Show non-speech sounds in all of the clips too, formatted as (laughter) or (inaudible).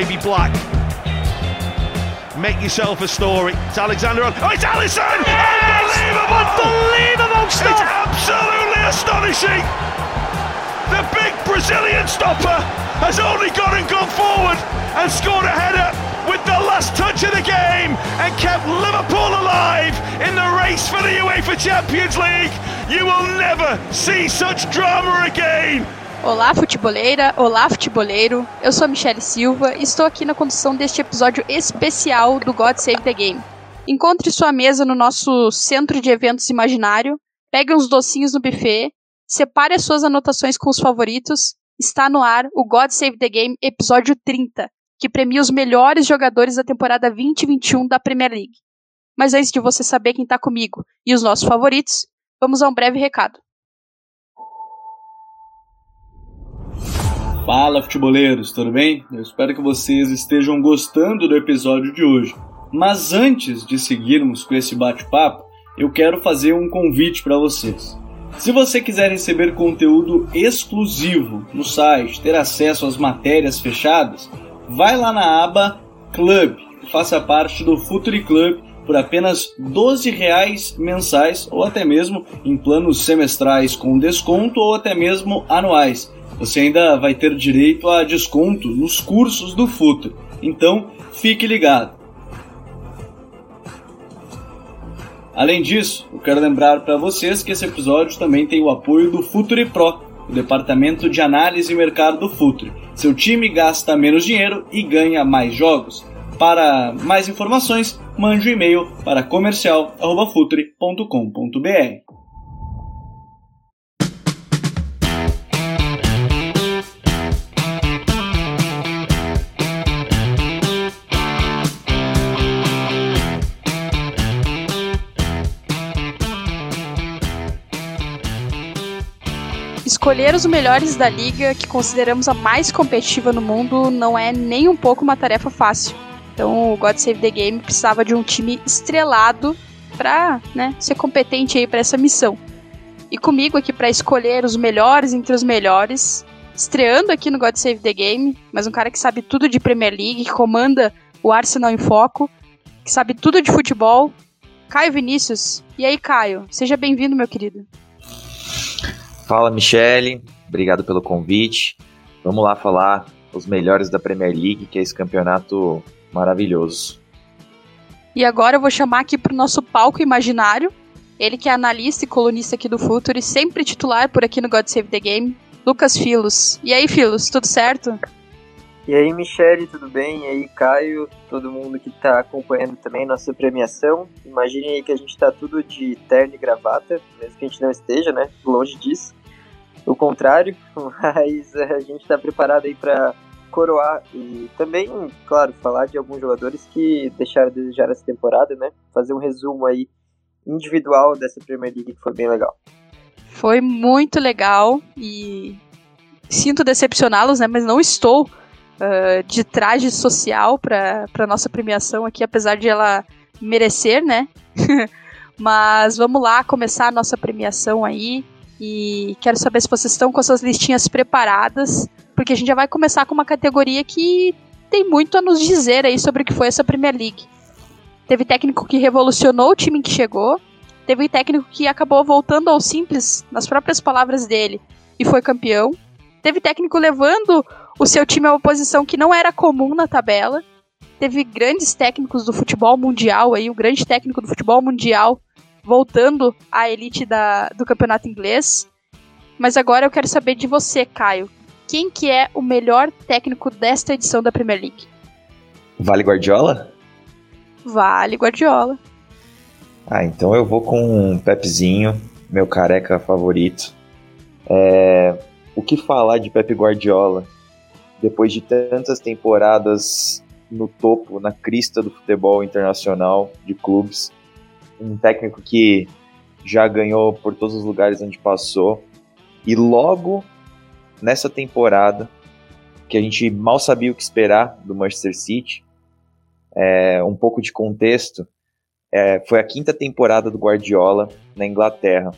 baby black. Make yourself a story. It's Alexander. Oh, it's Allison! Yes! Unbelievable! Unbelievable stuff! It's absolutely astonishing. The big Brazilian stopper has only gone and gone forward and scored a header with the last touch of the game and kept Liverpool alive in the race for the UEFA Champions League. You will never see such drama again. Olá, futeboleira! Olá, futeboleiro! Eu sou a Michelle Silva e estou aqui na condução deste episódio especial do God Save the Game. Encontre sua mesa no nosso centro de eventos imaginário, pegue uns docinhos no buffet, separe as suas anotações com os favoritos. Está no ar o God Save the Game episódio 30, que premia os melhores jogadores da temporada 2021 da Premier League. Mas antes de você saber quem está comigo e os nossos favoritos, vamos a um breve recado. Fala, futeboleiros, tudo bem? Eu espero que vocês estejam gostando do episódio de hoje. Mas antes de seguirmos com esse bate-papo, eu quero fazer um convite para vocês. Se você quiser receber conteúdo exclusivo no site, ter acesso às matérias fechadas, vai lá na aba Club e faça parte do Futuri Club por apenas R$ 12 mensais ou até mesmo em planos semestrais com desconto ou até mesmo anuais você ainda vai ter direito a desconto nos cursos do Futre. Então, fique ligado. Além disso, eu quero lembrar para vocês que esse episódio também tem o apoio do Futre Pro, o departamento de análise e mercado do Futre. Seu time gasta menos dinheiro e ganha mais jogos. Para mais informações, mande um e-mail para comercial@futre.com.br. Escolher os melhores da liga, que consideramos a mais competitiva no mundo, não é nem um pouco uma tarefa fácil. Então, o God Save the Game precisava de um time estrelado para né, ser competente aí para essa missão. E comigo aqui para escolher os melhores entre os melhores, estreando aqui no God Save the Game, mas um cara que sabe tudo de Premier League, que comanda o Arsenal em foco, que sabe tudo de futebol, Caio Vinícius. E aí, Caio? Seja bem-vindo, meu querido. Fala, Michele. Obrigado pelo convite. Vamos lá falar os melhores da Premier League, que é esse campeonato maravilhoso. E agora eu vou chamar aqui para o nosso palco imaginário. Ele que é analista e colunista aqui do Futuro e sempre titular por aqui no God Save the Game, Lucas Filos. E aí, Filos, tudo certo? E aí, Michele, tudo bem? E aí, Caio, todo mundo que está acompanhando também nossa premiação. Imaginem aí que a gente está tudo de terno e gravata, mesmo que a gente não esteja, né? Longe disso o contrário, (laughs) mas a gente está preparado aí para coroar e também, claro, falar de alguns jogadores que deixaram a desejar essa temporada, né? Fazer um resumo aí individual dessa Premier League que foi bem legal. Foi muito legal e sinto decepcioná-los, né? Mas não estou uh, de traje social para nossa premiação aqui, apesar de ela merecer, né? (laughs) mas vamos lá começar a nossa premiação aí. E quero saber se vocês estão com suas listinhas preparadas, porque a gente já vai começar com uma categoria que tem muito a nos dizer aí sobre o que foi essa Premier League. Teve técnico que revolucionou o time que chegou, teve técnico que acabou voltando ao simples, nas próprias palavras dele, e foi campeão. Teve técnico levando o seu time a uma posição que não era comum na tabela. Teve grandes técnicos do futebol mundial aí, o grande técnico do futebol mundial voltando à elite da, do campeonato inglês. Mas agora eu quero saber de você, Caio. Quem que é o melhor técnico desta edição da Premier League? Vale Guardiola? Vale Guardiola. Ah, então eu vou com um Pepzinho, meu careca favorito. É... O que falar de Pep Guardiola? Depois de tantas temporadas no topo, na crista do futebol internacional de clubes, um técnico que já ganhou por todos os lugares onde passou. E logo nessa temporada, que a gente mal sabia o que esperar do Manchester City, é, um pouco de contexto, é, foi a quinta temporada do Guardiola na Inglaterra.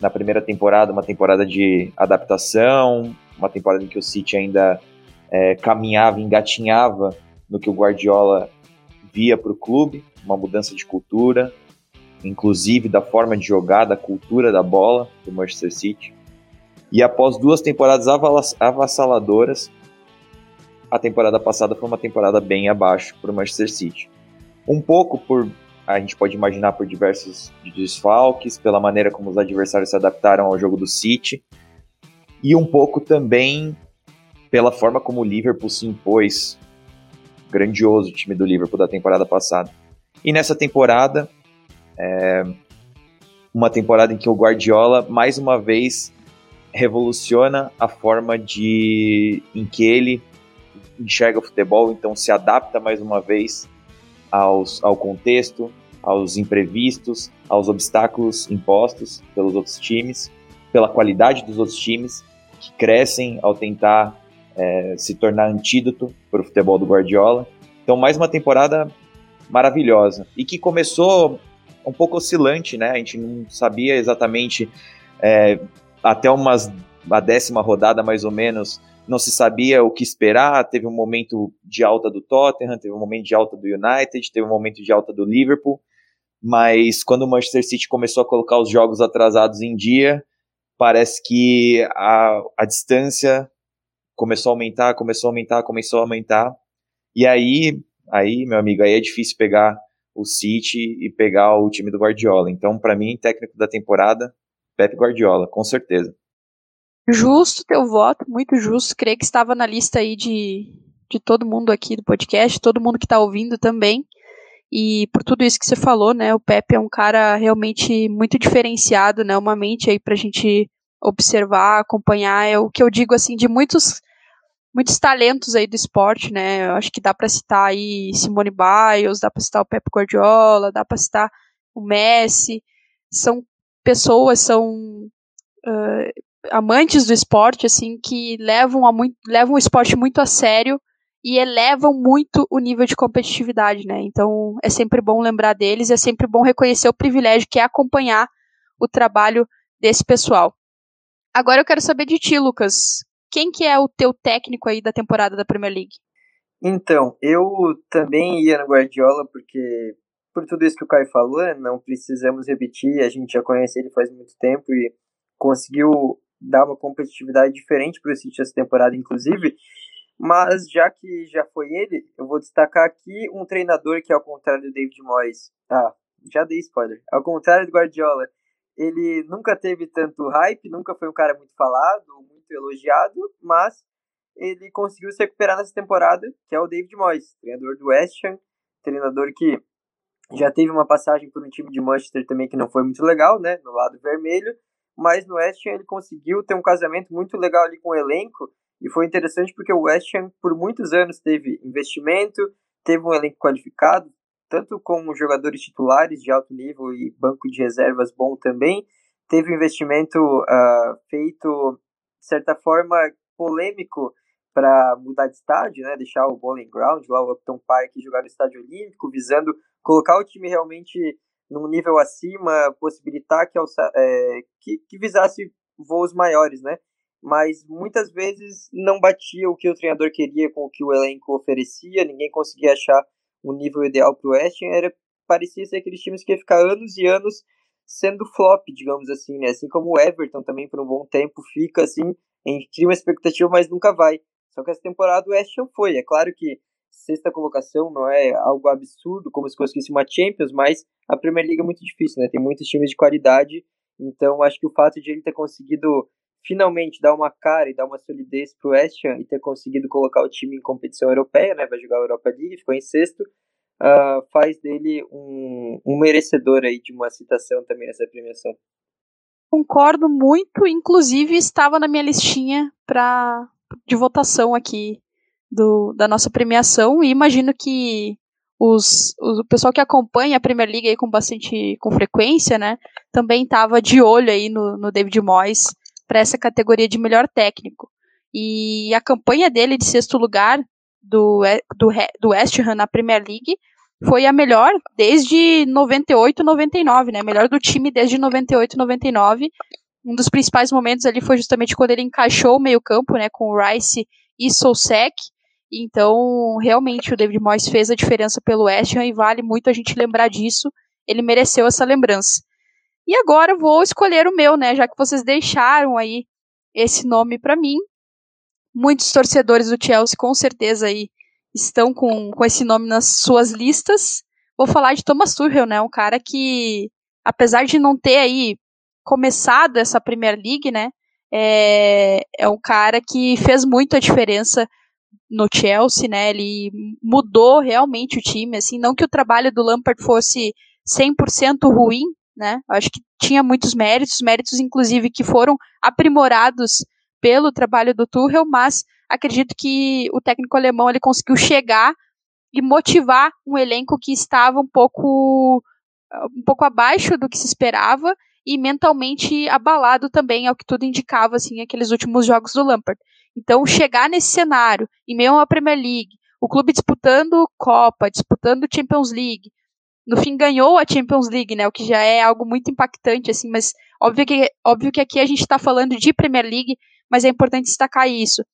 Na primeira temporada, uma temporada de adaptação, uma temporada em que o City ainda é, caminhava, engatinhava no que o Guardiola via para o clube, uma mudança de cultura, inclusive da forma de jogar, da cultura da bola do Manchester City. E após duas temporadas avassaladoras, a temporada passada foi uma temporada bem abaixo para o Manchester City. Um pouco por, a gente pode imaginar, por diversos desfalques, pela maneira como os adversários se adaptaram ao jogo do City, e um pouco também pela forma como o Liverpool se impôs. Grandioso o time do Liverpool da temporada passada. E nessa temporada, é uma temporada em que o Guardiola, mais uma vez, revoluciona a forma de em que ele enxerga o futebol, então se adapta mais uma vez aos, ao contexto, aos imprevistos, aos obstáculos impostos pelos outros times, pela qualidade dos outros times, que crescem ao tentar é, se tornar antídoto para o futebol do Guardiola. Então, mais uma temporada maravilhosa e que começou um pouco oscilante, né? A gente não sabia exatamente é, até umas a décima rodada mais ou menos não se sabia o que esperar. Teve um momento de alta do Tottenham, teve um momento de alta do United, teve um momento de alta do Liverpool. Mas quando o Manchester City começou a colocar os jogos atrasados em dia, parece que a, a distância começou a aumentar, começou a aumentar, começou a aumentar. E aí, aí, meu amigo, aí é difícil pegar o City e pegar o time do Guardiola. Então, para mim, técnico da temporada, Pep Guardiola, com certeza. Justo teu voto, muito justo. Creio que estava na lista aí de, de todo mundo aqui do podcast, todo mundo que está ouvindo também. E por tudo isso que você falou, né, o Pepe é um cara realmente muito diferenciado, né, uma mente aí pra gente observar, acompanhar, é o que eu digo assim de muitos muitos talentos aí do esporte, né? Eu acho que dá para citar aí Simone Biles, dá para citar o Pepe Guardiola, dá para citar o Messi. São pessoas, são uh, amantes do esporte, assim, que levam, a muito, levam o esporte muito a sério e elevam muito o nível de competitividade, né? Então é sempre bom lembrar deles, é sempre bom reconhecer o privilégio que é acompanhar o trabalho desse pessoal. Agora eu quero saber de ti, Lucas. Quem que é o teu técnico aí da temporada da Premier League? Então, eu também ia no Guardiola, porque por tudo isso que o Caio falou, né, não precisamos repetir, a gente já conhece ele faz muito tempo e conseguiu dar uma competitividade diferente para o City essa temporada, inclusive. Mas já que já foi ele, eu vou destacar aqui um treinador que, ao contrário do David Moyes, ah, já dei spoiler, ao contrário do Guardiola, ele nunca teve tanto hype, nunca foi um cara muito falado, muito elogiado, mas ele conseguiu se recuperar nessa temporada, que é o David Moyes, treinador do West Ham, treinador que já teve uma passagem por um time de Manchester também que não foi muito legal, né, no lado vermelho, mas no West Ham ele conseguiu ter um casamento muito legal ali com o elenco, e foi interessante porque o West Ham por muitos anos teve investimento, teve um elenco qualificado, tanto com jogadores titulares de alto nível e banco de reservas bom também, teve um investimento uh, feito, de certa forma, polêmico para mudar de estádio, né, deixar o Bowling Ground, lá o Upton Park, jogar no estádio olímpico, visando colocar o time realmente num nível acima, possibilitar que, é, que, que visasse voos maiores, né? Mas muitas vezes não batia o que o treinador queria com o que o elenco oferecia, ninguém conseguia achar um nível ideal para o West era, parecia ser aqueles times que ia ficar anos e anos sendo flop, digamos assim, né? Assim como o Everton também por um bom tempo fica assim, em, cria uma expectativa, mas nunca vai. Só que essa temporada o West foi. É claro que sexta colocação não é algo absurdo, como se conseguisse uma Champions, mas a Premier League é muito difícil, né? Tem muitos times de qualidade, então acho que o fato de ele ter conseguido finalmente dar uma cara e dar uma solidez pro West Ham e ter conseguido colocar o time em competição europeia, né? Vai jogar a Europa League, ficou em sexto, uh, faz dele um, um merecedor aí de uma citação também nessa premiação. Concordo muito, inclusive estava na minha listinha pra, de votação aqui do, da nossa premiação e imagino que os, os, o pessoal que acompanha a Premier League aí com bastante com frequência, né, também estava de olho aí no, no David Moyes para essa categoria de melhor técnico. E a campanha dele de sexto lugar do, do, do West Ham na Premier League foi a melhor desde 98, 99, né? Melhor do time desde 98, 99. Um dos principais momentos ali foi justamente quando ele encaixou o meio-campo, né, com o Rice e Soulsec. Então, realmente, o David Moyes fez a diferença pelo West Ham e vale muito a gente lembrar disso. Ele mereceu essa lembrança. E agora vou escolher o meu, né? Já que vocês deixaram aí esse nome para mim. Muitos torcedores do Chelsea com certeza aí estão com, com esse nome nas suas listas. Vou falar de Thomas Tuchel, né? Um cara que, apesar de não ter aí começado essa Premier League, né? É, é um cara que fez muito a diferença no Chelsea, né? Ele mudou realmente o time, assim, não que o trabalho do Lampard fosse 100% ruim, né? Acho que tinha muitos méritos, méritos inclusive que foram aprimorados pelo trabalho do Tuchel, mas acredito que o técnico alemão ele conseguiu chegar e motivar um elenco que estava um pouco um pouco abaixo do que se esperava e mentalmente abalado também, ao que tudo indicava assim aqueles últimos jogos do Lampard. Então, chegar nesse cenário, em meio à Premier League, o clube disputando Copa, disputando Champions League, no fim ganhou a Champions League, né? O que já é algo muito impactante, assim, mas óbvio que, óbvio que aqui a gente está falando de Premier League, mas é importante destacar isso.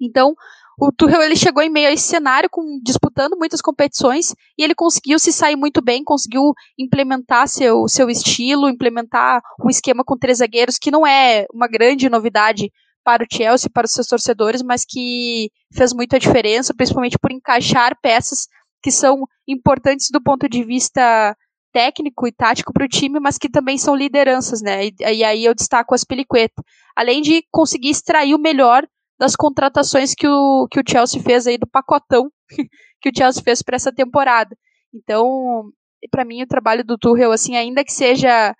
Então, o Tuchel ele chegou em meio a esse cenário com, disputando muitas competições e ele conseguiu se sair muito bem, conseguiu implementar seu, seu estilo, implementar um esquema com três zagueiros que não é uma grande novidade para o Chelsea, para os seus torcedores, mas que fez muita diferença, principalmente por encaixar peças que são importantes do ponto de vista técnico e tático para o time, mas que também são lideranças, né? E, e aí eu destaco as Peliqueta. Além de conseguir extrair o melhor das contratações que o, que o Chelsea fez aí, do pacotão (laughs) que o Chelsea fez para essa temporada. Então, para mim, o trabalho do Tuchel, assim, ainda que seja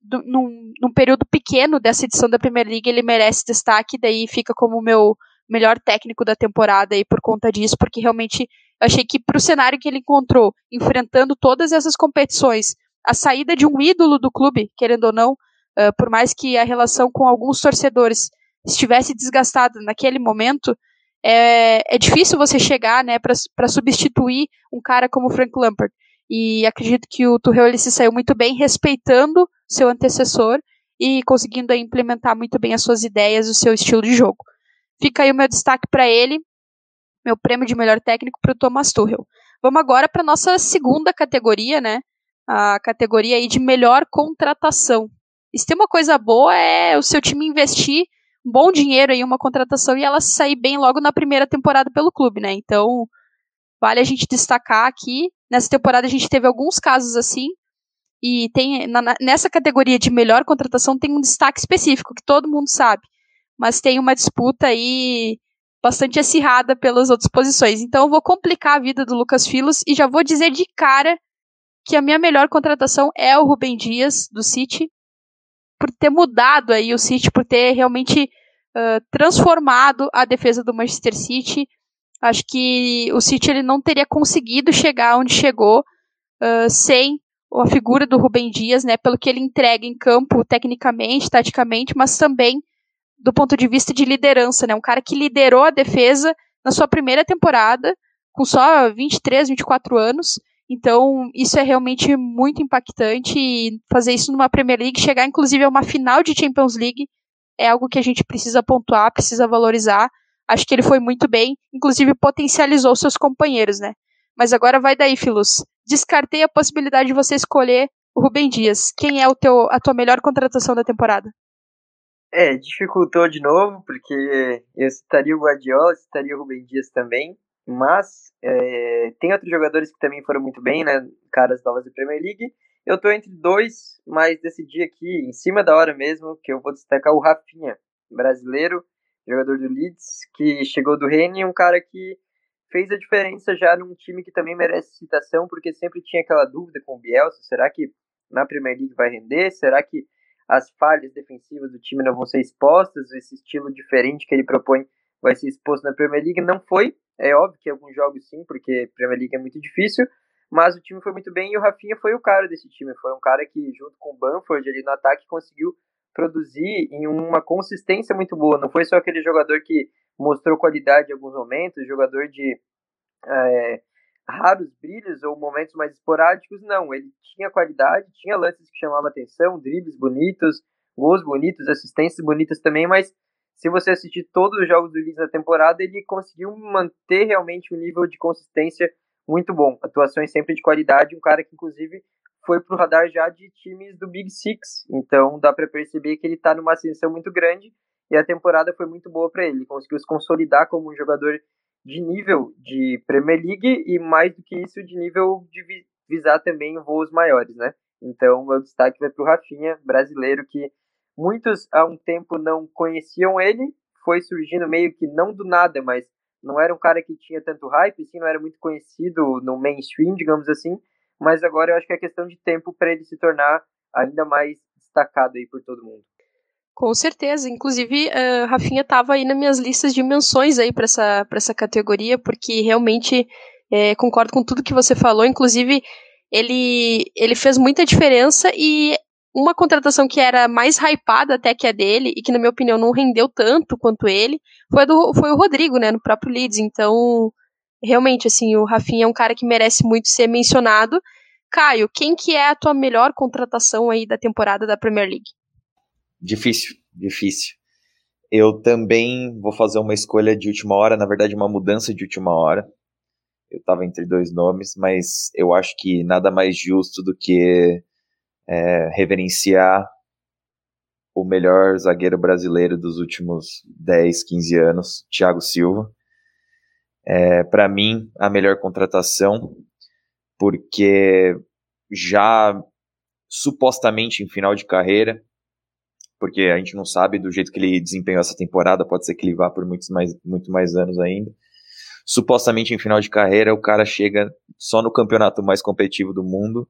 do, num, num, período pequeno dessa edição da Premier League, ele merece destaque, daí fica como o meu melhor técnico da temporada aí por conta disso, porque realmente eu achei que para o cenário que ele encontrou, enfrentando todas essas competições, a saída de um ídolo do clube, querendo ou não, uh, por mais que a relação com alguns torcedores estivesse desgastada naquele momento, é, é difícil você chegar né, para substituir um cara como o Frank Lampard. E acredito que o Tuchel ele se saiu muito bem, respeitando seu antecessor e conseguindo implementar muito bem as suas ideias, o seu estilo de jogo. Fica aí o meu destaque para ele, meu prêmio de melhor técnico para o Thomas Tuchel. Vamos agora para nossa segunda categoria, né? A categoria aí de melhor contratação. E se tem uma coisa boa é o seu time investir um bom dinheiro em uma contratação e ela sair bem logo na primeira temporada pelo clube, né? Então, vale a gente destacar aqui. Nessa temporada a gente teve alguns casos assim. E tem na, nessa categoria de melhor contratação tem um destaque específico que todo mundo sabe, mas tem uma disputa aí bastante acirrada pelas outras posições. Então eu vou complicar a vida do Lucas Filos e já vou dizer de cara que a minha melhor contratação é o Rubem Dias do City por ter mudado aí o City, por ter realmente uh, transformado a defesa do Manchester City. Acho que o City ele não teria conseguido chegar onde chegou uh, sem a figura do Rubem Dias, né, pelo que ele entrega em campo tecnicamente, taticamente, mas também do ponto de vista de liderança, né, um cara que liderou a defesa na sua primeira temporada, com só 23, 24 anos, então, isso é realmente muito impactante e fazer isso numa Premier League, chegar inclusive a uma final de Champions League, é algo que a gente precisa pontuar, precisa valorizar. Acho que ele foi muito bem, inclusive potencializou seus companheiros, né? Mas agora vai daí, Filus. Descartei a possibilidade de você escolher o Rubem Dias. Quem é o teu, a tua melhor contratação da temporada? É, dificultou de novo, porque eu citaria o Guardiola, citaria o Rubem Dias também. Mas é, tem outros jogadores que também foram muito bem, né? Caras novas da Premier League. Eu tô entre dois, mas decidi aqui, em cima da hora mesmo, que eu vou destacar o Rafinha, brasileiro, jogador do Leeds, que chegou do Rennes, um cara que fez a diferença já num time que também merece citação, porque sempre tinha aquela dúvida com o Bielsa, será que na Premier League vai render? Será que as falhas defensivas do time não vão ser expostas? Esse estilo diferente que ele propõe vai ser exposto na Premier League? Não foi, é óbvio que alguns jogos sim, porque Premier League é muito difícil, mas o time foi muito bem e o Rafinha foi o cara desse time. Foi um cara que, junto com o Banford ali no ataque, conseguiu produzir em uma consistência muito boa. Não foi só aquele jogador que mostrou qualidade em alguns momentos, jogador de é, raros brilhos ou momentos mais esporádicos, não. Ele tinha qualidade, tinha lances que chamavam atenção, dribles bonitos, gols bonitos, assistências bonitas também, mas se você assistir todos os jogos do Leeds na temporada, ele conseguiu manter realmente um nível de consistência muito bom. Atuações sempre de qualidade, um cara que inclusive foi pro radar já de times do Big Six. Então dá para perceber que ele está numa ascensão muito grande e a temporada foi muito boa para ele. Conseguiu se consolidar como um jogador de nível de Premier League e mais do que isso de nível de visar também voos maiores, né? Então meu destaque vai para o Rafinha, brasileiro que muitos há um tempo não conheciam ele, foi surgindo meio que não do nada, mas não era um cara que tinha tanto hype, assim, não era muito conhecido no mainstream, digamos assim, mas agora eu acho que é questão de tempo para ele se tornar ainda mais destacado aí por todo mundo. Com certeza, inclusive uh, Rafinha estava aí nas minhas listas de menções aí para essa, essa categoria, porque realmente é, concordo com tudo que você falou, inclusive ele, ele fez muita diferença e uma contratação que era mais hypada até que a dele, e que na minha opinião não rendeu tanto quanto ele, foi, do, foi o Rodrigo, né, no próprio Leeds, então realmente, assim, o Rafinha é um cara que merece muito ser mencionado. Caio, quem que é a tua melhor contratação aí da temporada da Premier League? Difícil, difícil. Eu também vou fazer uma escolha de última hora, na verdade, uma mudança de última hora. Eu estava entre dois nomes, mas eu acho que nada mais justo do que é, reverenciar o melhor zagueiro brasileiro dos últimos 10, 15 anos, Thiago Silva. É, Para mim, a melhor contratação, porque já supostamente em final de carreira, porque a gente não sabe do jeito que ele desempenhou essa temporada, pode ser que ele vá por muitos mais, muito mais anos ainda. Supostamente em final de carreira, o cara chega só no campeonato mais competitivo do mundo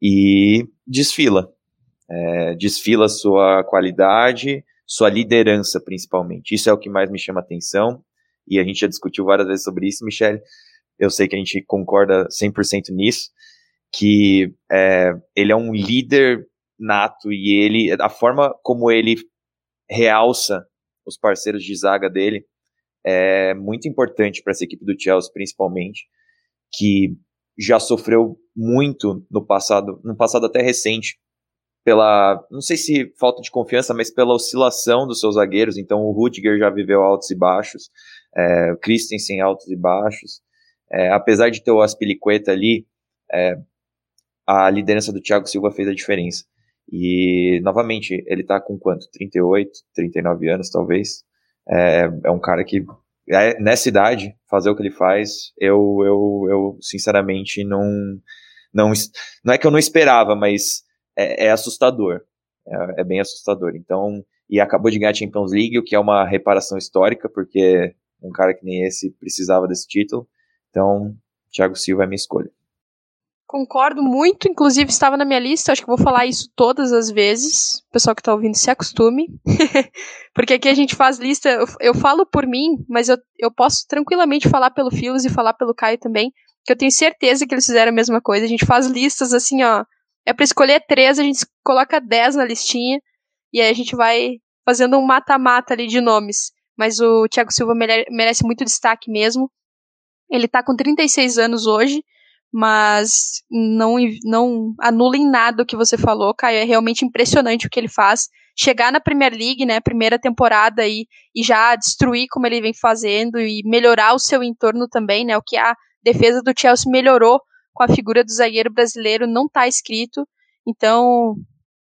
e desfila. É, desfila sua qualidade, sua liderança principalmente. Isso é o que mais me chama atenção e a gente já discutiu várias vezes sobre isso, Michele. Eu sei que a gente concorda 100% nisso, que é, ele é um líder nato e ele, a forma como ele realça os parceiros de zaga dele é muito importante para essa equipe do Chelsea, principalmente, que já sofreu muito no passado, no passado até recente, pela, não sei se falta de confiança, mas pela oscilação dos seus zagueiros. Então o Rudiger já viveu altos e baixos, é, o Christensen altos e baixos. É, apesar de ter o Aspilicueta ali, é, a liderança do Thiago Silva fez a diferença. E, novamente, ele tá com quanto? 38, 39 anos, talvez. É, é um cara que, é, nessa idade, fazer o que ele faz, eu, eu, eu sinceramente, não, não. Não é que eu não esperava, mas é, é assustador. É, é, bem assustador. Então, e acabou de ganhar a Champions League, o que é uma reparação histórica, porque um cara que nem esse precisava desse título. Então, Thiago Silva é minha escolha. Concordo muito, inclusive estava na minha lista, acho que vou falar isso todas as vezes. O pessoal que está ouvindo se acostume. (laughs) Porque aqui a gente faz lista, eu, eu falo por mim, mas eu, eu posso tranquilamente falar pelo Filos e falar pelo Caio também, que eu tenho certeza que eles fizeram a mesma coisa. A gente faz listas assim, ó. É para escolher três, a gente coloca dez na listinha, e aí a gente vai fazendo um mata-mata ali de nomes. Mas o Thiago Silva merece muito destaque mesmo. Ele tá com 36 anos hoje mas não, não anula em nada o que você falou, Caio. É realmente impressionante o que ele faz. Chegar na Premier League, né, primeira temporada e, e já destruir como ele vem fazendo e melhorar o seu entorno também, né, o que a defesa do Chelsea melhorou com a figura do zagueiro brasileiro não está escrito. Então,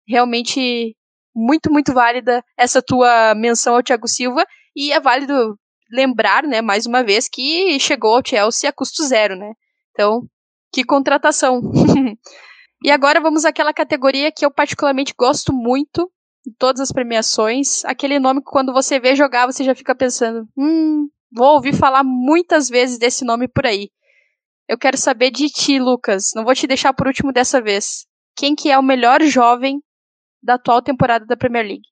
realmente muito, muito válida essa tua menção ao Thiago Silva e é válido lembrar, né, mais uma vez que chegou ao Chelsea a custo zero, né? Então, que contratação! (laughs) e agora vamos àquela categoria que eu particularmente gosto muito em todas as premiações. Aquele nome que quando você vê jogar, você já fica pensando: hum, vou ouvir falar muitas vezes desse nome por aí. Eu quero saber de ti, Lucas. Não vou te deixar por último dessa vez. Quem que é o melhor jovem da atual temporada da Premier League?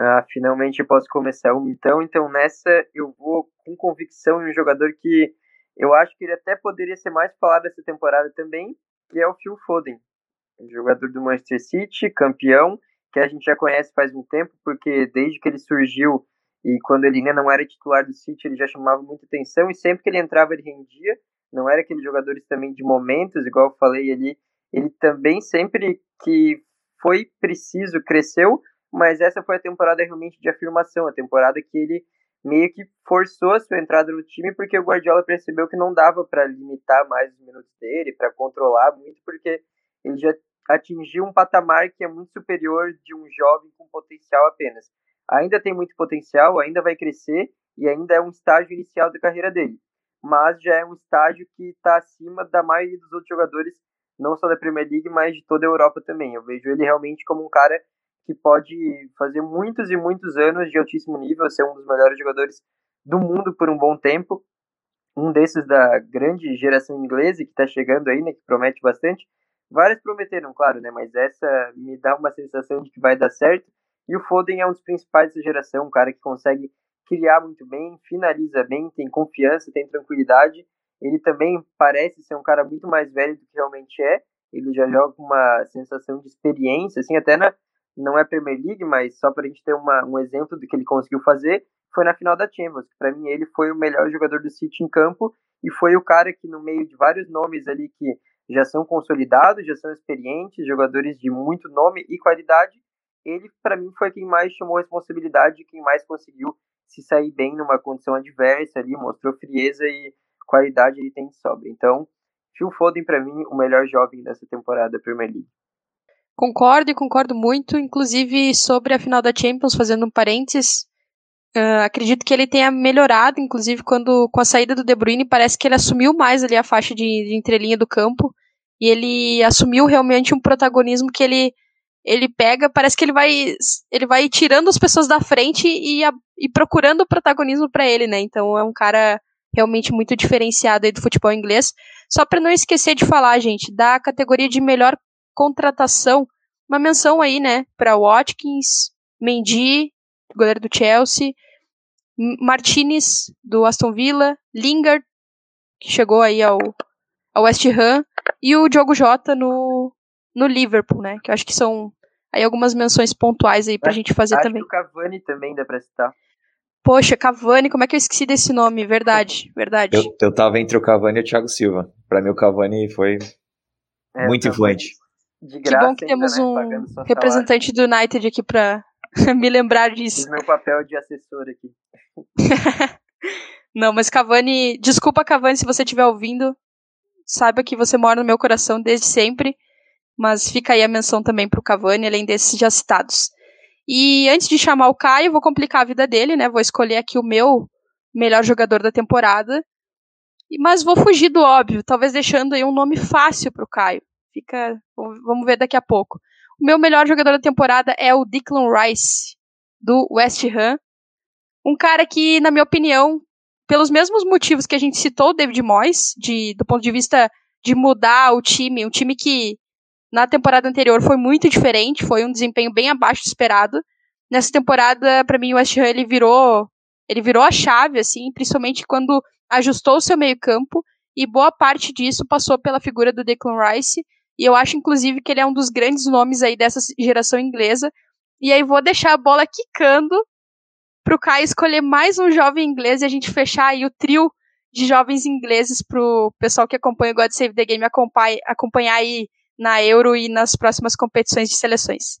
Ah, finalmente eu posso começar então. Então nessa eu vou com convicção em um jogador que eu acho que ele até poderia ser mais falado essa temporada também, que é o Phil Foden, jogador do Manchester City, campeão, que a gente já conhece faz um tempo, porque desde que ele surgiu e quando ele ainda não era titular do City, ele já chamava muita atenção e sempre que ele entrava ele rendia. Não era aqueles jogadores também de momentos, igual eu falei ali. Ele também sempre que foi preciso cresceu, mas essa foi a temporada realmente de afirmação, a temporada que ele meio que forçou a sua entrada no time porque o Guardiola percebeu que não dava para limitar mais os minutos dele, para controlar muito, porque ele já atingiu um patamar que é muito superior de um jovem com potencial apenas. Ainda tem muito potencial, ainda vai crescer e ainda é um estágio inicial da carreira dele, mas já é um estágio que está acima da maioria dos outros jogadores, não só da Premier League, mas de toda a Europa também. Eu vejo ele realmente como um cara que pode fazer muitos e muitos anos de altíssimo nível, ser um dos melhores jogadores do mundo por um bom tempo. Um desses da grande geração inglesa que está chegando aí, né, que promete bastante. Várias prometeram, claro, né, mas essa me dá uma sensação de que vai dar certo. E o Foden é um dos principais dessa geração, um cara que consegue criar muito bem, finaliza bem, tem confiança, tem tranquilidade. Ele também parece ser um cara muito mais velho do que realmente é. Ele já joga com uma sensação de experiência, assim, até na, não é Premier League, mas só para a gente ter uma, um exemplo do que ele conseguiu fazer, foi na final da Champions. Para mim, ele foi o melhor jogador do City em campo e foi o cara que, no meio de vários nomes ali que já são consolidados, já são experientes, jogadores de muito nome e qualidade, ele, para mim, foi quem mais chamou responsabilidade, quem mais conseguiu se sair bem numa condição adversa ali, mostrou frieza e qualidade ele tem de sobra. Então, Phil Foden, para mim, o melhor jovem dessa temporada da Premier League. Concordo e concordo muito, inclusive sobre a final da Champions, fazendo um parênteses, uh, acredito que ele tenha melhorado, inclusive quando com a saída do De Bruyne, parece que ele assumiu mais ali a faixa de, de entrelinha do campo, e ele assumiu realmente um protagonismo que ele ele pega, parece que ele vai ele vai tirando as pessoas da frente e, a, e procurando o protagonismo para ele, né? Então é um cara realmente muito diferenciado aí do futebol inglês. Só para não esquecer de falar, gente, da categoria de melhor contratação, uma menção aí, né, para Watkins, Mendy, goleiro do Chelsea, Martinez, do Aston Villa, Lingard, que chegou aí ao, ao West Ham, e o Diogo Jota no, no Liverpool, né, que eu acho que são aí algumas menções pontuais aí pra acho, gente fazer acho também. Que o Cavani também dá pra citar. Poxa, Cavani, como é que eu esqueci desse nome? Verdade, (laughs) verdade. Eu, eu tava entre o Cavani e o Thiago Silva. Pra mim o Cavani foi é, muito influente de graça. Que bom que temos né, um representante do United aqui pra (laughs) me lembrar disso. Fiz meu papel de assessor aqui. (laughs) Não, mas Cavani, desculpa Cavani se você estiver ouvindo, saiba que você mora no meu coração desde sempre, mas fica aí a menção também pro Cavani, além desses já citados. E antes de chamar o Caio, vou complicar a vida dele, né? Vou escolher aqui o meu melhor jogador da temporada. Mas vou fugir do óbvio, talvez deixando aí um nome fácil pro Caio. Fica, vamos ver daqui a pouco. O meu melhor jogador da temporada é o Declan Rice do West Ham. Um cara que, na minha opinião, pelos mesmos motivos que a gente citou o David Moyes, de, do ponto de vista de mudar o time, um time que na temporada anterior foi muito diferente, foi um desempenho bem abaixo do esperado. Nessa temporada, para mim, o West Ham ele virou, ele virou a chave, assim, principalmente quando ajustou o seu meio-campo, e boa parte disso passou pela figura do Declan Rice, e eu acho, inclusive, que ele é um dos grandes nomes aí dessa geração inglesa. E aí vou deixar a bola quicando pro Caio escolher mais um jovem inglês e a gente fechar aí o trio de jovens ingleses pro pessoal que acompanha o God Save the Game acompanhar, aí na Euro e nas próximas competições de seleções.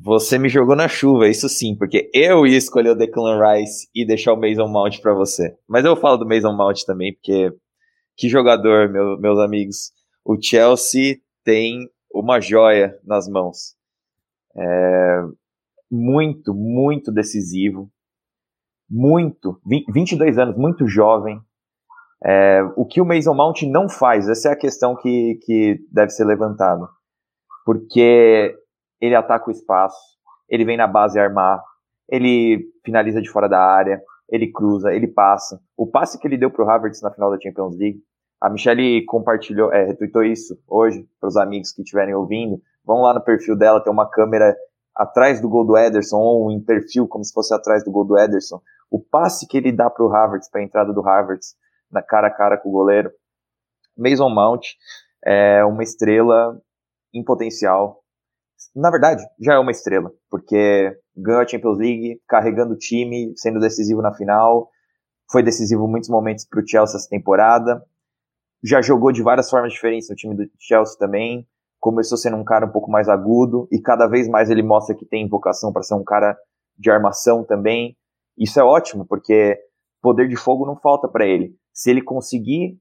Você me jogou na chuva, isso sim, porque eu ia escolher o Declan Rice e deixar o Mason Mount para você. Mas eu falo do Mason Mount também, porque que jogador, meu, meus amigos o Chelsea tem uma joia nas mãos. É, muito, muito decisivo. Muito, 22 anos, muito jovem. É, o que o Mason Mount não faz, essa é a questão que, que deve ser levantada. Porque ele ataca o espaço, ele vem na base armar, ele finaliza de fora da área, ele cruza, ele passa. O passe que ele deu para o Havertz na final da Champions League a Michelle compartilhou, é, retweetou isso hoje para os amigos que estiverem ouvindo. Vão lá no perfil dela, tem uma câmera atrás do gol do Ederson, ou em perfil, como se fosse atrás do gol do Ederson. O passe que ele dá para o Havertz, para a entrada do Havertz, na cara a cara com o goleiro. Mason Mount é uma estrela em potencial. Na verdade, já é uma estrela, porque ganhou a Champions League, carregando o time, sendo decisivo na final. Foi decisivo em muitos momentos para o Chelsea essa temporada já jogou de várias formas diferentes no time do Chelsea também, começou sendo um cara um pouco mais agudo e cada vez mais ele mostra que tem vocação para ser um cara de armação também. Isso é ótimo, porque poder de fogo não falta para ele. Se ele conseguir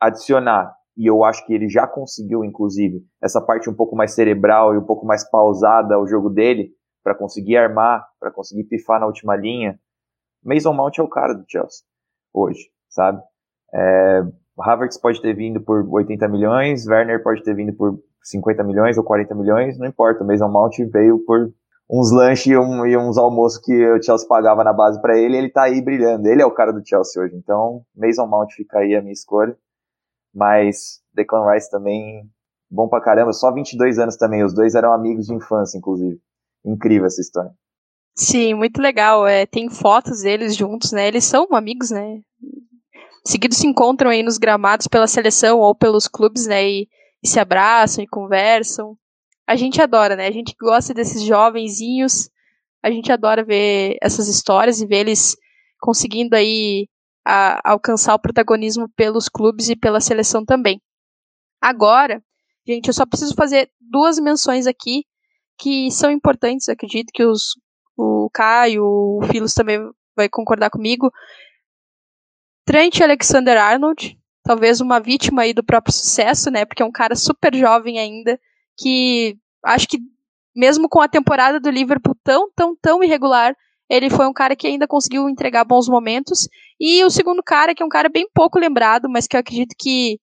adicionar, e eu acho que ele já conseguiu, inclusive, essa parte um pouco mais cerebral e um pouco mais pausada ao jogo dele, para conseguir armar, para conseguir pifar na última linha, Mason Mount é o cara do Chelsea hoje, sabe? É, Havertz pode ter vindo por 80 milhões, Werner pode ter vindo por 50 milhões ou 40 milhões, não importa. O Mason Mount veio por uns lanches e, um, e, uns almoços que o Chelsea pagava na base para ele, ele tá aí brilhando. Ele é o cara do Chelsea hoje. Então, Mason Mount fica aí a minha escolha. Mas Declan Rice também bom pra caramba, só 22 anos também. Os dois eram amigos de infância, inclusive. Incrível essa história. Sim, muito legal. É, tem fotos deles juntos, né? Eles são amigos, né? Seguidos se encontram aí nos gramados pela seleção ou pelos clubes, né? E, e se abraçam e conversam. A gente adora, né? A gente gosta desses jovenzinhos. A gente adora ver essas histórias e ver eles conseguindo aí a, alcançar o protagonismo pelos clubes e pela seleção também. Agora, gente, eu só preciso fazer duas menções aqui que são importantes, acredito que os, o Caio, o Filos também vai concordar comigo. Trent Alexander-Arnold, talvez uma vítima aí do próprio sucesso, né? Porque é um cara super jovem ainda, que acho que mesmo com a temporada do Liverpool tão, tão, tão irregular, ele foi um cara que ainda conseguiu entregar bons momentos. E o segundo cara, que é um cara bem pouco lembrado, mas que eu acredito que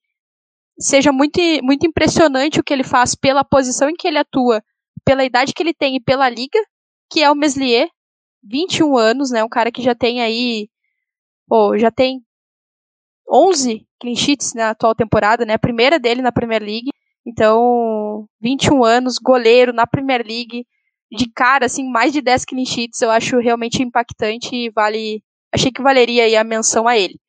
seja muito, muito impressionante o que ele faz pela posição em que ele atua, pela idade que ele tem e pela liga, que é o Meslier, 21 anos, né? Um cara que já tem aí, pô, já tem 11 clean sheets na atual temporada, né? A primeira dele na Premier League. Então, 21 anos, goleiro na Premier League, de cara, assim, mais de 10 clean sheets, eu acho realmente impactante e vale. Achei que valeria aí a menção a ele.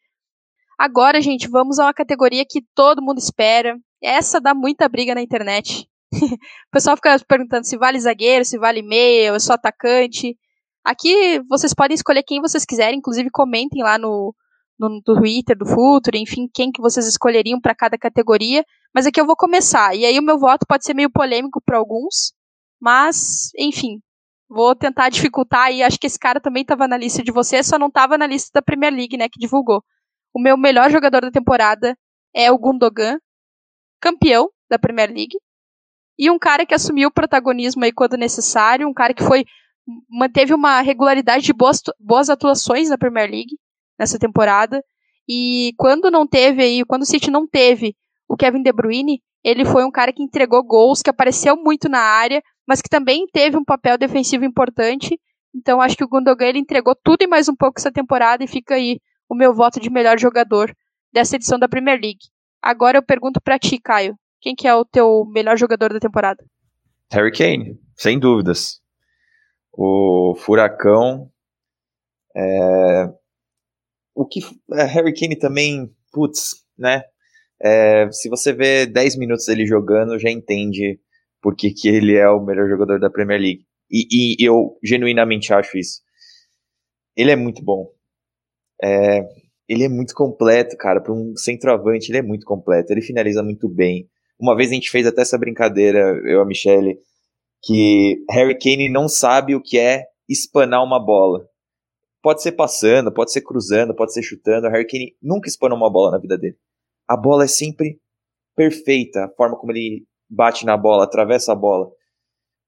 Agora, gente, vamos a uma categoria que todo mundo espera. Essa dá muita briga na internet. (laughs) o pessoal fica perguntando se vale zagueiro, se vale meia, ou só atacante. Aqui vocês podem escolher quem vocês quiserem, inclusive comentem lá no, no, Twitter do Futuro, enfim, quem que vocês escolheriam para cada categoria. Mas aqui eu vou começar. E aí o meu voto pode ser meio polêmico para alguns, mas, enfim, vou tentar dificultar e acho que esse cara também estava na lista de vocês, só não estava na lista da Premier League, né, que divulgou. O meu melhor jogador da temporada é o Gundogan, campeão da Premier League, e um cara que assumiu o protagonismo aí quando necessário, um cara que foi manteve uma regularidade de boas, boas atuações na Premier League nessa temporada. E quando não teve aí, quando o City não teve o Kevin De Bruyne, ele foi um cara que entregou gols, que apareceu muito na área, mas que também teve um papel defensivo importante. Então acho que o Gundogan ele entregou tudo e mais um pouco essa temporada e fica aí o meu voto de melhor jogador dessa edição da Premier League. Agora eu pergunto para ti, Caio, quem que é o teu melhor jogador da temporada? Harry Kane, sem dúvidas. O Furacão é, o que é, Harry Kane também, putz, né? É, se você vê 10 minutos dele jogando, já entende por que, que ele é o melhor jogador da Premier League. E, e eu genuinamente acho isso. Ele é muito bom. É, ele é muito completo, cara. Para um centroavante, ele é muito completo. Ele finaliza muito bem. Uma vez a gente fez até essa brincadeira, eu e a Michelle, que Harry Kane não sabe o que é espanar uma bola. Pode ser passando, pode ser cruzando, pode ser chutando. O Harry Kane nunca espanou uma bola na vida dele. A bola é sempre perfeita, a forma como ele bate na bola, atravessa a bola.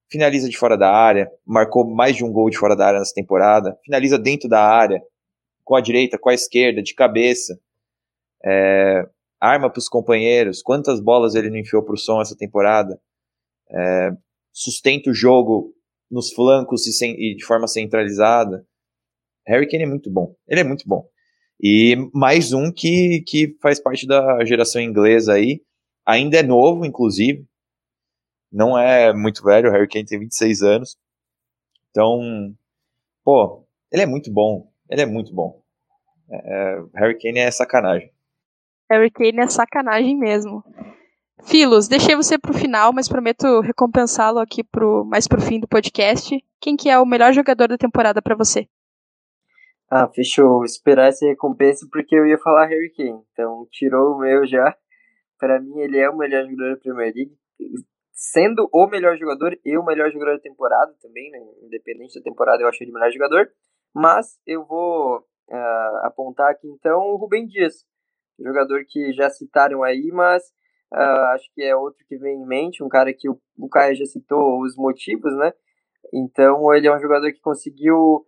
Finaliza de fora da área, marcou mais de um gol de fora da área nessa temporada. Finaliza dentro da área, com a direita, com a esquerda, de cabeça. É, arma para os companheiros. Quantas bolas ele não enfiou para o som essa temporada? É, sustenta o jogo nos flancos e, sem, e de forma centralizada. Harry Kane é muito bom. Ele é muito bom. E mais um que, que faz parte da geração inglesa aí. Ainda é novo, inclusive. Não é muito velho. O Harry Kane tem 26 anos. Então, pô, ele é muito bom. Ele é muito bom. É, é Harry Kane é sacanagem. Harry Kane é sacanagem mesmo. Filos, deixei você pro final, mas prometo recompensá-lo aqui pro, mais pro fim do podcast. Quem que é o melhor jogador da temporada para você? Ah, fechou. Esperar essa recompensa porque eu ia falar Harry Kane. Então, tirou o meu já. Para mim, ele é o melhor jogador da Premier League. sendo o melhor jogador e o melhor jogador da temporada também, né? independente da temporada, eu acho ele o melhor jogador. Mas eu vou uh, apontar aqui então o Rubem Dias, jogador que já citaram aí, mas uh, acho que é outro que vem em mente, um cara que o, o Caio já citou os motivos, né? Então ele é um jogador que conseguiu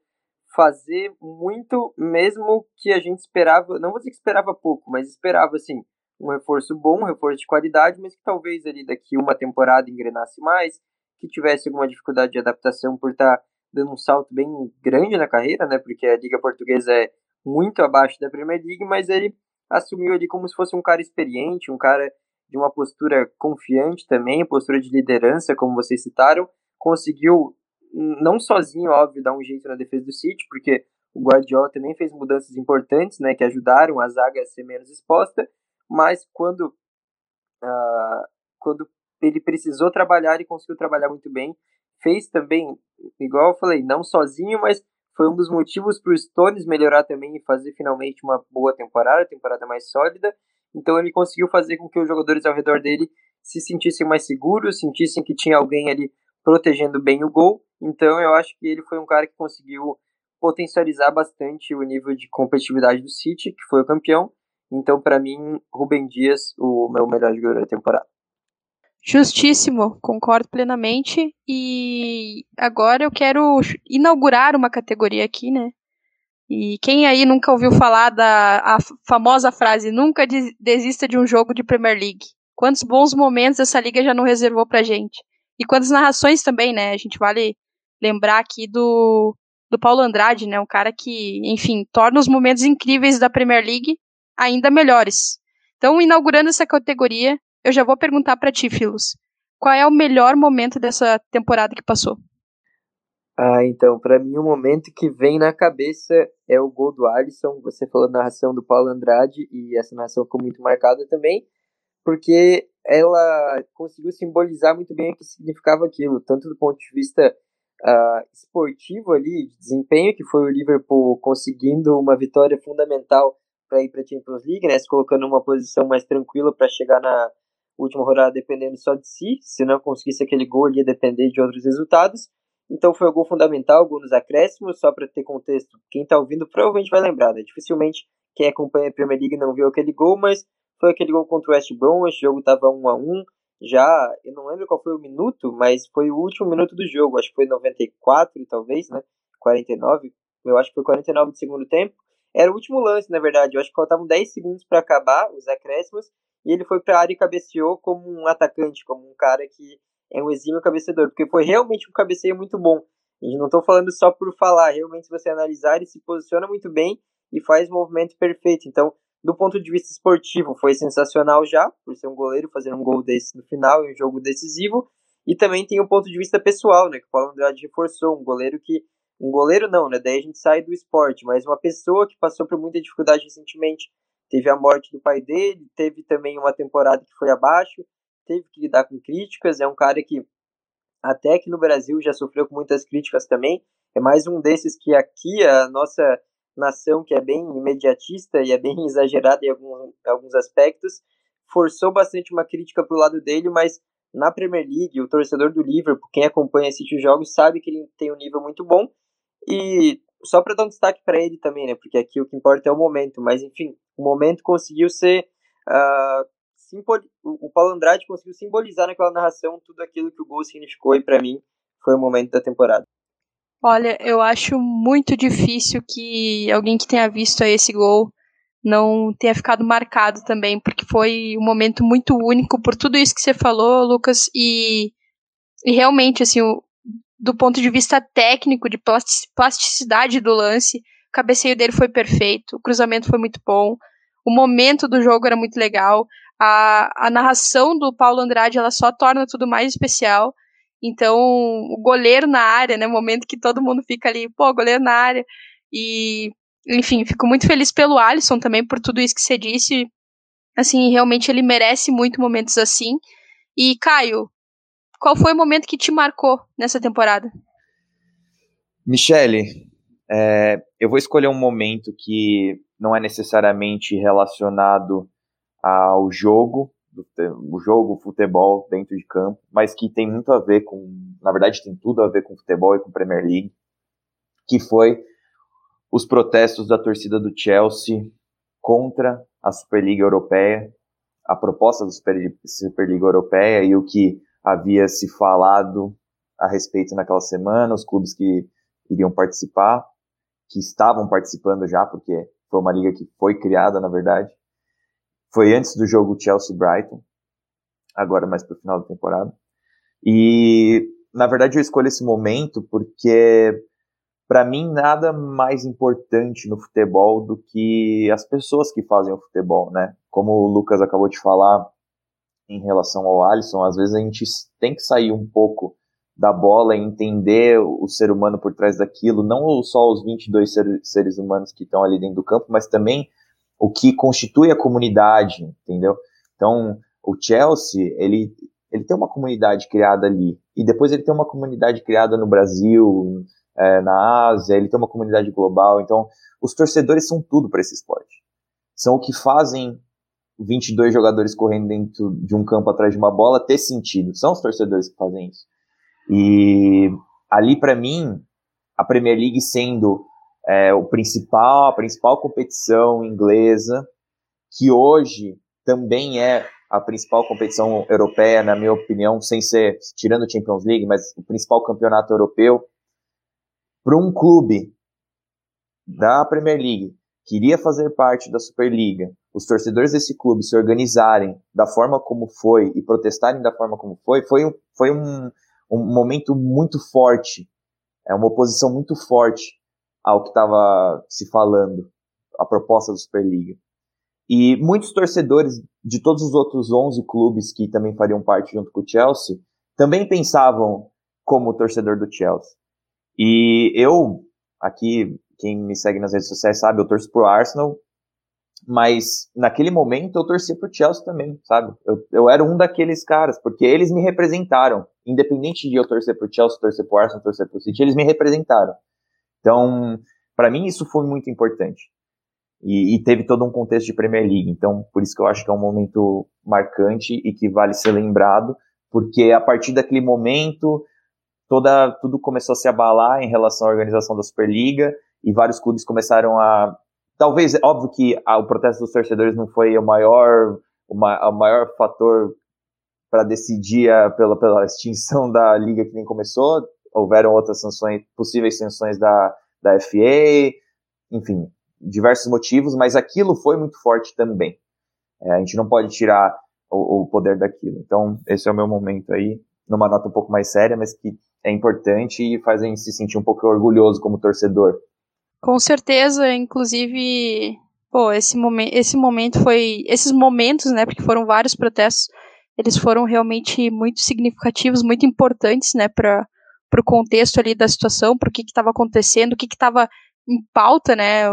fazer muito, mesmo que a gente esperava, não vou dizer que esperava pouco, mas esperava assim, um reforço bom, um reforço de qualidade, mas que talvez ali daqui uma temporada engrenasse mais, que tivesse alguma dificuldade de adaptação por estar tá dando um salto bem grande na carreira, né? Porque a Liga Portuguesa é muito abaixo da Premier League, mas ele assumiu ali como se fosse um cara experiente, um cara de uma postura confiante também, postura de liderança, como vocês citaram, conseguiu não sozinho, óbvio, dar um jeito na defesa do City, porque o Guardiola também fez mudanças importantes, né, que ajudaram a zaga a ser menos exposta, mas quando, uh, quando ele precisou trabalhar e conseguiu trabalhar muito bem, fez também, igual eu falei, não sozinho, mas foi um dos motivos para o Stones melhorar também e fazer finalmente uma boa temporada, temporada mais sólida. Então ele conseguiu fazer com que os jogadores ao redor dele se sentissem mais seguros, sentissem que tinha alguém ali protegendo bem o gol. Então eu acho que ele foi um cara que conseguiu potencializar bastante o nível de competitividade do City, que foi o campeão. Então, para mim, Rubem Dias, o meu melhor jogador da temporada. Justíssimo, concordo plenamente. E agora eu quero inaugurar uma categoria aqui, né? E quem aí nunca ouviu falar da famosa frase nunca desista de um jogo de Premier League? Quantos bons momentos essa liga já não reservou pra gente? E quantas narrações também, né? A gente vale lembrar aqui do, do Paulo Andrade, né? Um cara que, enfim, torna os momentos incríveis da Premier League ainda melhores. Então, inaugurando essa categoria, eu já vou perguntar para ti, Filos. Qual é o melhor momento dessa temporada que passou? Ah, então, para mim o momento que vem na cabeça é o gol do Alisson. Você falou da narração do Paulo Andrade e essa narração ficou muito marcada também, porque ela conseguiu simbolizar muito bem o que significava aquilo, tanto do ponto de vista uh, esportivo ali, de desempenho, que foi o Liverpool conseguindo uma vitória fundamental para ir para a Champions League, né, se colocando numa posição mais tranquila para chegar na última rodada dependendo só de si, se não conseguisse aquele gol, ele ia depender de outros resultados. Então foi o gol fundamental, gol nos acréscimos, só para ter contexto. Quem está ouvindo provavelmente vai lembrar, né? Dificilmente quem acompanha a Premier League não viu aquele gol, mas foi aquele gol contra o West Brom, esse jogo estava 1 a 1 já, eu não lembro qual foi o minuto, mas foi o último minuto do jogo, acho que foi 94 talvez, né? 49, eu acho que foi 49 do segundo tempo. Era o último lance, na verdade. Eu acho que faltavam 10 segundos para acabar os acréscimos. E ele foi para área e cabeceou como um atacante, como um cara que é um exímio cabeceador. Porque foi realmente um cabeceio muito bom. E não estou falando só por falar. Realmente, se você analisar, ele se posiciona muito bem e faz o movimento perfeito. Então, do ponto de vista esportivo, foi sensacional já, por ser um goleiro, fazer um gol desse no final em um jogo decisivo. E também tem o ponto de vista pessoal, né? Que o Paulo Andrade reforçou. Um goleiro que um goleiro não, né? Daí a gente sai do esporte, mas uma pessoa que passou por muita dificuldade recentemente. Teve a morte do pai dele, teve também uma temporada que foi abaixo, teve que lidar com críticas. É um cara que, até aqui no Brasil, já sofreu com muitas críticas também. É mais um desses que aqui a nossa nação, que é bem imediatista e é bem (laughs) exagerada em alguns, alguns aspectos, forçou bastante uma crítica pro lado dele, mas na Premier League, o torcedor do Liverpool, quem acompanha esses jogos, sabe que ele tem um nível muito bom e só para dar um destaque para ele também, né? Porque aqui o que importa é o momento. Mas enfim, o momento conseguiu ser. Uh, o Paulo Andrade conseguiu simbolizar naquela narração tudo aquilo que o gol significou e para mim foi o momento da temporada. Olha, eu acho muito difícil que alguém que tenha visto esse gol não tenha ficado marcado também, porque foi um momento muito único por tudo isso que você falou, Lucas, e, e realmente, assim, o, do ponto de vista técnico, de plasticidade do lance, o cabeceio dele foi perfeito, o cruzamento foi muito bom, o momento do jogo era muito legal, a, a narração do Paulo Andrade ela só torna tudo mais especial. Então, o goleiro na área, né? Momento que todo mundo fica ali, pô, goleiro na área. E, enfim, fico muito feliz pelo Alisson também, por tudo isso que você disse. Assim, realmente ele merece muito momentos assim. E, Caio, qual foi o momento que te marcou nessa temporada? Michele, é, eu vou escolher um momento que não é necessariamente relacionado ao jogo, do, o jogo, futebol dentro de campo, mas que tem muito a ver com, na verdade tem tudo a ver com futebol e com Premier League, que foi os protestos da torcida do Chelsea contra a Superliga Europeia, a proposta da Super, Superliga Europeia e o que havia se falado a respeito naquela semana, os clubes que iriam participar, que estavam participando já, porque foi uma liga que foi criada, na verdade. Foi antes do jogo Chelsea-Brighton, agora mais para o final da temporada. E, na verdade, eu escolho esse momento porque, para mim, nada mais importante no futebol do que as pessoas que fazem o futebol, né? Como o Lucas acabou de falar em relação ao Alisson, às vezes a gente tem que sair um pouco da bola e entender o ser humano por trás daquilo, não só os 22 seres humanos que estão ali dentro do campo, mas também o que constitui a comunidade, entendeu? Então, o Chelsea, ele, ele tem uma comunidade criada ali, e depois ele tem uma comunidade criada no Brasil, é, na Ásia, ele tem uma comunidade global, então os torcedores são tudo para esse esporte. São o que fazem 22 jogadores correndo dentro de um campo atrás de uma bola ter sentido. São os torcedores que fazem isso. E ali, para mim, a Premier League sendo é, o principal, a principal competição inglesa, que hoje também é a principal competição europeia, na minha opinião, sem ser, tirando o Champions League, mas o principal campeonato europeu, para um clube da Premier League que iria fazer parte da Superliga, os torcedores desse clube se organizarem da forma como foi e protestarem da forma como foi, foi um, foi um, um momento muito forte, é uma oposição muito forte ao que estava se falando, a proposta da Superliga. E muitos torcedores de todos os outros 11 clubes que também fariam parte junto com o Chelsea também pensavam como torcedor do Chelsea. E eu, aqui, quem me segue nas redes sociais sabe, eu torço pro Arsenal, mas naquele momento eu torcia pro Chelsea também, sabe? Eu, eu era um daqueles caras, porque eles me representaram. Independente de eu torcer pro Chelsea, torcer pro Arsenal, torcer pro City, eles me representaram. Então, para mim isso foi muito importante. E, e, teve todo um contexto de Premier League. Então, por isso que eu acho que é um momento marcante e que vale ser lembrado, porque a partir daquele momento, toda, tudo começou a se abalar em relação à organização da Superliga e vários clubes começaram a talvez, óbvio que a, o protesto dos torcedores não foi o maior, o, ma, o maior fator para decidir a, pela, pela extinção (laughs) da liga que nem começou. Houveram outras sanções, possíveis sanções da, da FA, enfim, diversos motivos, mas aquilo foi muito forte também. É, a gente não pode tirar o, o, poder daquilo. Então, esse é o meu momento aí, numa nota um pouco mais séria, mas que é importante e faz a gente se sentir um pouco orgulhoso como torcedor com certeza, inclusive, pô, esse momento, esse momento foi, esses momentos, né, porque foram vários protestos, eles foram realmente muito significativos, muito importantes, né, para o contexto ali da situação, para o que estava acontecendo, o que estava em pauta, né,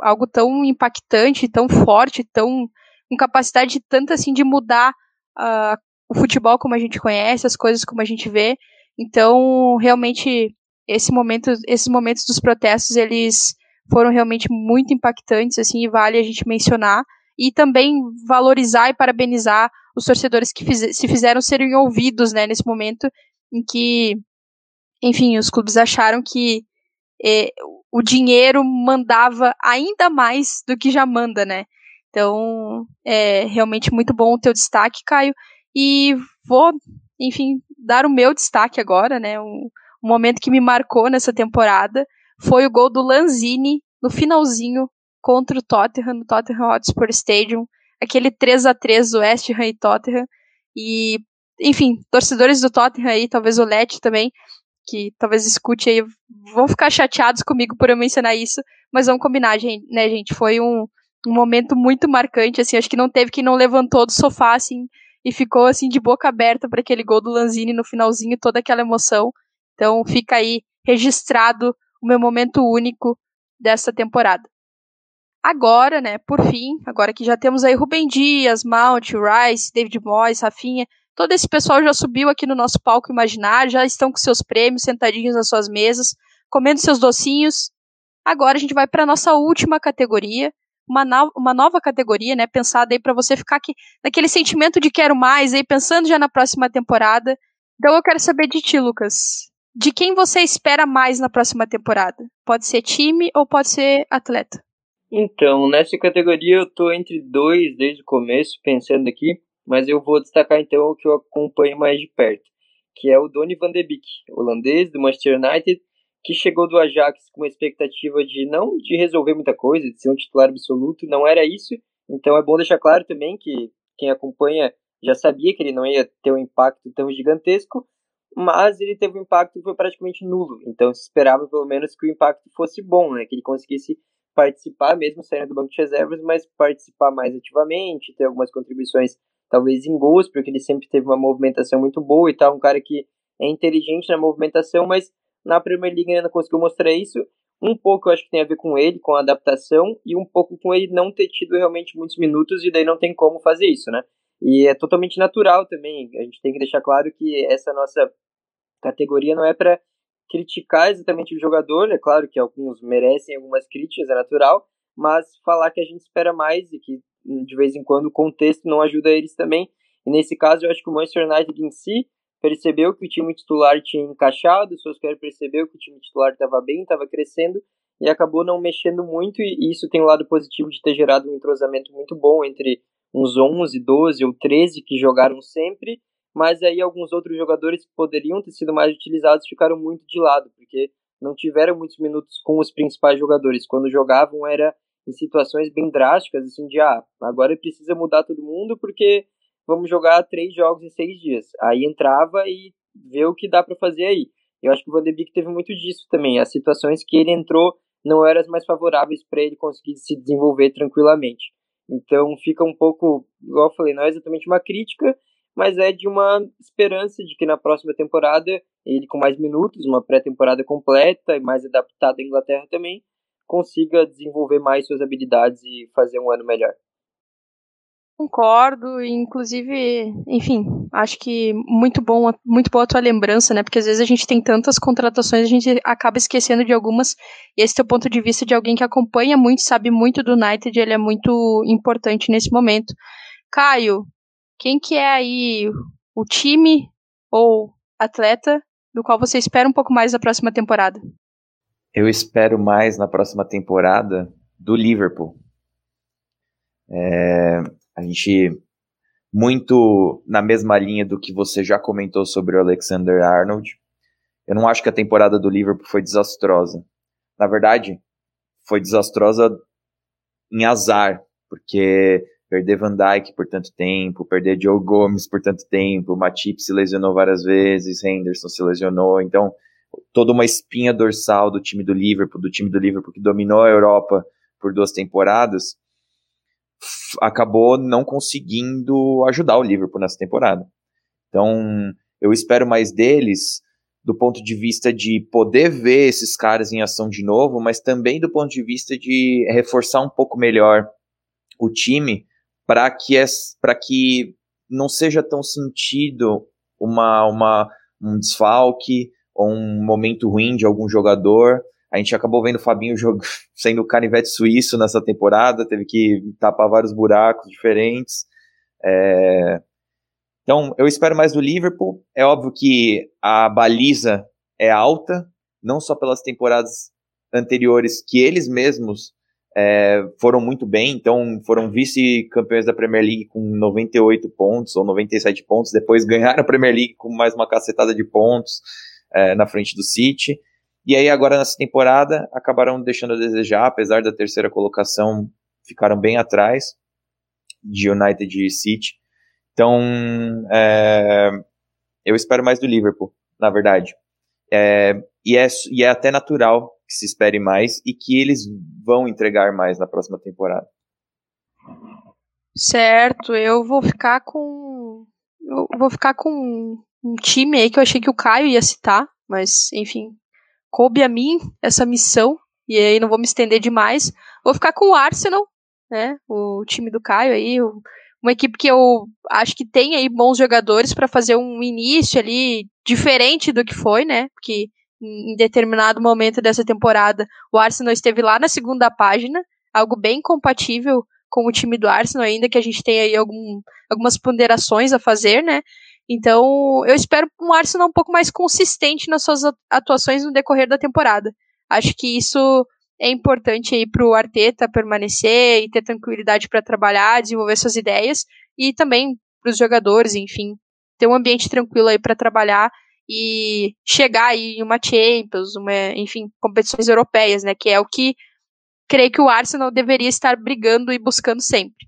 algo tão impactante, tão forte, tão com capacidade de tanto assim de mudar uh, o futebol como a gente conhece, as coisas como a gente vê. Então, realmente esse momento, esses momentos dos protestos, eles foram realmente muito impactantes, assim, e vale a gente mencionar. E também valorizar e parabenizar os torcedores que fiz, se fizeram serem ouvidos, né, nesse momento em que, enfim, os clubes acharam que eh, o dinheiro mandava ainda mais do que já manda, né. Então, é realmente muito bom o teu destaque, Caio. E vou, enfim, dar o meu destaque agora, né, um, momento que me marcou nessa temporada foi o gol do Lanzini no finalzinho contra o Tottenham, no Tottenham Hotspur Stadium, aquele 3 a 3 do West Ham e Tottenham. E, enfim, torcedores do Tottenham aí, talvez o Let também, que talvez escute aí, vão ficar chateados comigo por eu mencionar isso, mas vamos combinar, gente, né, gente? Foi um, um momento muito marcante, assim, acho que não teve quem não levantou do sofá, assim, e ficou, assim, de boca aberta para aquele gol do Lanzini no finalzinho, toda aquela emoção. Então fica aí registrado o meu momento único dessa temporada. Agora, né, por fim, agora que já temos aí Rubem Dias, Mount, Rice, David Moyes, Rafinha, todo esse pessoal já subiu aqui no nosso palco imaginário, já estão com seus prêmios, sentadinhos nas suas mesas, comendo seus docinhos. Agora a gente vai para a nossa última categoria. uma, no, uma nova categoria, né? Pensada aí para você ficar aqui naquele sentimento de quero mais, aí pensando já na próxima temporada. Então eu quero saber de ti, Lucas. De quem você espera mais na próxima temporada? Pode ser time ou pode ser atleta? Então, nessa categoria eu tô entre dois desde o começo, pensando aqui, mas eu vou destacar então o que eu acompanho mais de perto, que é o Donny van de Beek, holandês do Manchester United, que chegou do Ajax com uma expectativa de não de resolver muita coisa, de ser um titular absoluto, não era isso. Então é bom deixar claro também que quem acompanha já sabia que ele não ia ter um impacto tão gigantesco, mas ele teve um impacto que foi praticamente nulo. Então se esperava pelo menos que o impacto fosse bom, né? Que ele conseguisse participar, mesmo saindo do banco de reservas, mas participar mais ativamente, ter algumas contribuições, talvez em gols, porque ele sempre teve uma movimentação muito boa e tal, um cara que é inteligente na movimentação, mas na Premier League ainda não conseguiu mostrar isso. Um pouco eu acho que tem a ver com ele, com a adaptação, e um pouco com ele não ter tido realmente muitos minutos, e daí não tem como fazer isso, né? E é totalmente natural também. A gente tem que deixar claro que essa nossa categoria não é para criticar exatamente o jogador, é claro que alguns merecem algumas críticas, é natural, mas falar que a gente espera mais e que de vez em quando o contexto não ajuda eles também. E nesse caso, eu acho que o Manchester United em si percebeu que o time titular tinha encaixado, o Solskjaer percebeu que o time titular estava bem, estava crescendo e acabou não mexendo muito e isso tem um lado positivo de ter gerado um entrosamento muito bom entre uns 11, 12 ou 13 que jogaram sempre mas aí alguns outros jogadores que poderiam ter sido mais utilizados ficaram muito de lado, porque não tiveram muitos minutos com os principais jogadores. Quando jogavam era em situações bem drásticas, assim, de ah, agora precisa mudar todo mundo porque vamos jogar três jogos em seis dias. Aí entrava e vê o que dá para fazer aí. Eu acho que o Van de Beek teve muito disso também. As situações que ele entrou não eram as mais favoráveis para ele conseguir se desenvolver tranquilamente. Então fica um pouco, igual eu falei, não é exatamente uma crítica, mas é de uma esperança de que na próxima temporada, ele com mais minutos, uma pré-temporada completa e mais adaptado à Inglaterra também, consiga desenvolver mais suas habilidades e fazer um ano melhor. Concordo, inclusive, enfim, acho que muito bom, muito boa a tua lembrança, né? Porque às vezes a gente tem tantas contratações, a gente acaba esquecendo de algumas. E esse teu ponto de vista de alguém que acompanha muito, sabe muito do United, ele é muito importante nesse momento. Caio, quem que é aí o time ou atleta do qual você espera um pouco mais na próxima temporada? Eu espero mais na próxima temporada do Liverpool. É, a gente muito na mesma linha do que você já comentou sobre o Alexander Arnold. Eu não acho que a temporada do Liverpool foi desastrosa. Na verdade, foi desastrosa em azar, porque perder Van Dijk por tanto tempo, perder Joe Gomes por tanto tempo, Matip se lesionou várias vezes, Henderson se lesionou, então toda uma espinha dorsal do time do Liverpool, do time do Liverpool que dominou a Europa por duas temporadas, acabou não conseguindo ajudar o Liverpool nessa temporada. Então, eu espero mais deles do ponto de vista de poder ver esses caras em ação de novo, mas também do ponto de vista de reforçar um pouco melhor o time para que, para que não seja tão sentido uma, uma, um desfalque um momento ruim de algum jogador. A gente acabou vendo o Fabinho (laughs) sendo canivete suíço nessa temporada, teve que tapar vários buracos diferentes. É... Então, eu espero mais do Liverpool. É óbvio que a baliza é alta, não só pelas temporadas anteriores que eles mesmos é, foram muito bem, então foram vice-campeões da Premier League com 98 pontos ou 97 pontos, depois ganharam a Premier League com mais uma cacetada de pontos é, na frente do City. E aí agora nessa temporada acabaram deixando a desejar, apesar da terceira colocação, ficaram bem atrás de United e City. Então é, eu espero mais do Liverpool, na verdade. É, e, é, e é até natural que se espere mais e que eles vão entregar mais na próxima temporada. Certo, eu vou ficar com. Eu vou ficar com um time aí que eu achei que o Caio ia citar, mas enfim, coube a mim essa missão, e aí não vou me estender demais. Vou ficar com o Arsenal, né? O time do Caio aí, uma equipe que eu acho que tem aí bons jogadores para fazer um início ali diferente do que foi, né? Porque em determinado momento dessa temporada, o Arsenal esteve lá na segunda página, algo bem compatível com o time do Arsenal, ainda que a gente tenha aí algum, algumas ponderações a fazer, né? Então, eu espero um Arsenal um pouco mais consistente nas suas atuações no decorrer da temporada. Acho que isso é importante aí para o Arteta permanecer e ter tranquilidade para trabalhar, desenvolver suas ideias e também para os jogadores, enfim, ter um ambiente tranquilo aí para trabalhar e chegar aí em uma Champions, uma, enfim, competições europeias, né, que é o que creio que o Arsenal deveria estar brigando e buscando sempre.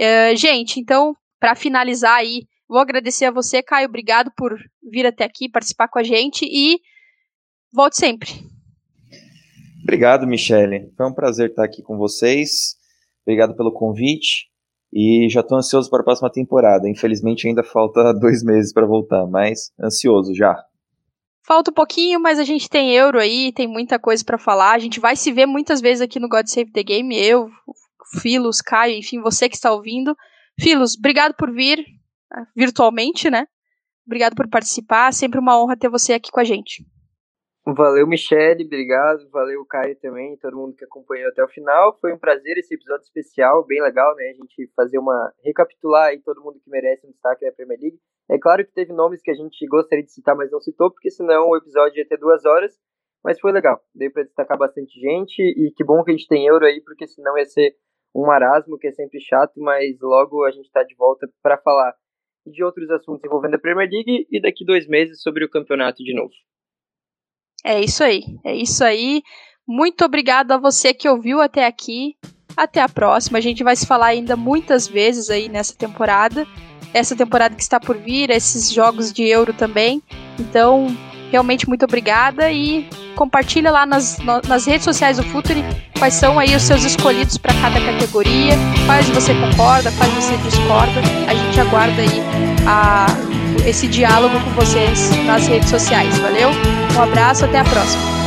Uh, gente, então, para finalizar aí, vou agradecer a você, Caio, obrigado por vir até aqui participar com a gente e volte sempre. Obrigado, Michele. Foi um prazer estar aqui com vocês. Obrigado pelo convite. E já estou ansioso para a próxima temporada. Infelizmente ainda falta (laughs) dois meses para voltar, mas ansioso já. Falta um pouquinho, mas a gente tem euro aí, tem muita coisa para falar. A gente vai se ver muitas vezes aqui no God Save the Game. Eu, Filos, Caio, enfim, você que está ouvindo. Filos, obrigado por vir virtualmente, né? Obrigado por participar. Sempre uma honra ter você aqui com a gente. Valeu, Michele, obrigado. Valeu, Caio também, todo mundo que acompanhou até o final. Foi um prazer esse episódio especial, bem legal, né? A gente fazer uma. recapitular aí todo mundo que merece um destaque da Premier League. É claro que teve nomes que a gente gostaria de citar, mas não citou, porque senão o episódio ia ter duas horas. Mas foi legal, deu para destacar bastante gente e que bom que a gente tem euro aí, porque senão ia ser um marasmo, que é sempre chato, mas logo a gente está de volta para falar de outros assuntos envolvendo a Premier League e daqui dois meses sobre o campeonato de novo. É isso aí, é isso aí. Muito obrigado a você que ouviu até aqui. Até a próxima. A gente vai se falar ainda muitas vezes aí nessa temporada. Essa temporada que está por vir, esses jogos de euro também. Então, realmente muito obrigada e compartilha lá nas, nas redes sociais do Futuri quais são aí os seus escolhidos para cada categoria, quais você concorda, quais você discorda. A gente aguarda aí a, esse diálogo com vocês nas redes sociais. Valeu? Um abraço, até a próxima.